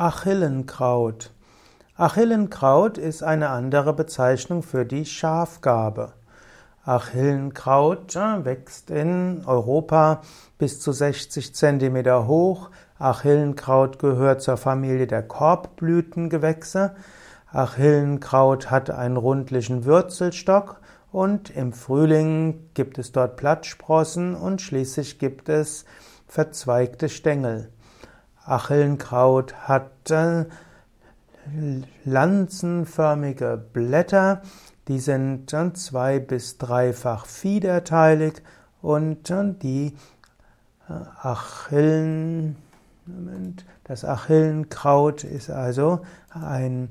Achillenkraut. Achillenkraut ist eine andere Bezeichnung für die Schafgabe. Achillenkraut wächst in Europa bis zu 60 Zentimeter hoch. Achillenkraut gehört zur Familie der Korbblütengewächse. Achillenkraut hat einen rundlichen Wurzelstock und im Frühling gibt es dort Blattsprossen und schließlich gibt es verzweigte Stängel. Achillenkraut hat lanzenförmige Blätter, die sind zwei- bis dreifach fiederteilig und die Achillen, das Achillenkraut ist also ein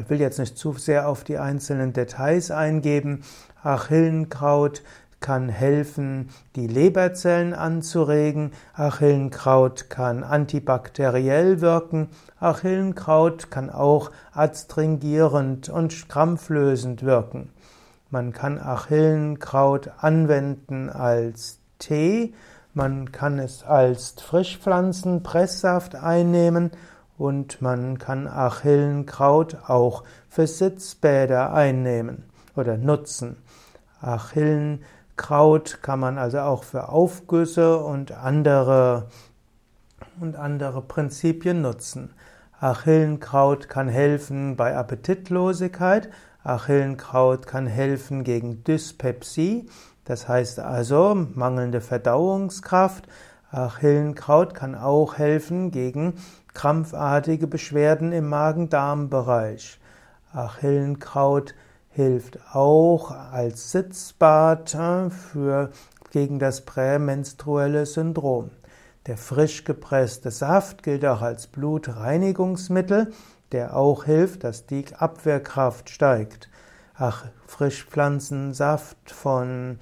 ich will jetzt nicht zu sehr auf die einzelnen Details eingeben. Achillenkraut kann helfen, die Leberzellen anzuregen. Achillenkraut kann antibakteriell wirken. Achillenkraut kann auch adstringierend und krampflösend wirken. Man kann Achillenkraut anwenden als Tee. Man kann es als Frischpflanzenpresssaft einnehmen und man kann Achillenkraut auch für Sitzbäder einnehmen oder nutzen. Achillenkraut Kraut kann man also auch für Aufgüsse und andere, und andere Prinzipien nutzen. Achillenkraut kann helfen bei Appetitlosigkeit. Achillenkraut kann helfen gegen Dyspepsie, das heißt also mangelnde Verdauungskraft. Achillenkraut kann auch helfen gegen krampfartige Beschwerden im Magen-Darm-Bereich. Achillenkraut hilft auch als Sitzbad äh, für, gegen das prämenstruelle Syndrom. Der frisch gepresste Saft gilt auch als Blutreinigungsmittel, der auch hilft, dass die Abwehrkraft steigt. Ach, Frischpflanzensaft von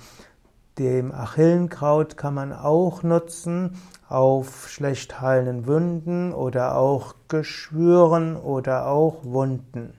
dem Achillenkraut kann man auch nutzen auf schlecht heilenden Wunden oder auch Geschwüren oder auch Wunden.